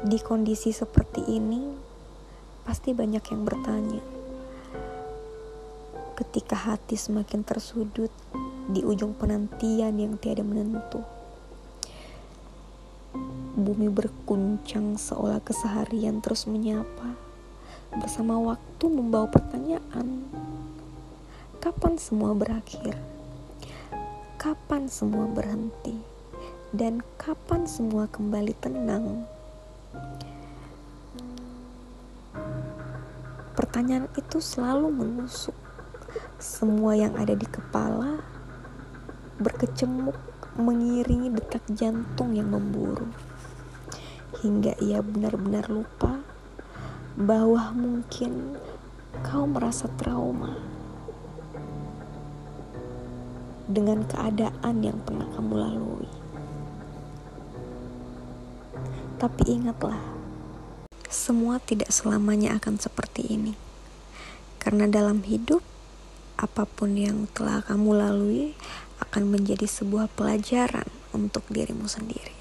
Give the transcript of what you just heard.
Di kondisi seperti ini, pasti banyak yang bertanya. Ketika hati semakin tersudut di ujung penantian yang tiada menentu, bumi berkuncang seolah keseharian terus menyapa bersama waktu membawa pertanyaan. Kapan semua berakhir? Kapan semua berhenti? Dan kapan semua kembali tenang? Pertanyaan itu selalu menusuk semua yang ada di kepala, berkecamuk mengiringi detak jantung yang memburu, hingga ia benar-benar lupa bahwa mungkin kau merasa trauma dengan keadaan yang pernah kamu lalui. Tapi ingatlah, semua tidak selamanya akan seperti ini. Karena dalam hidup, apa pun yang telah kamu lalui akan menjadi sebuah pelajaran untuk dirimu sendiri.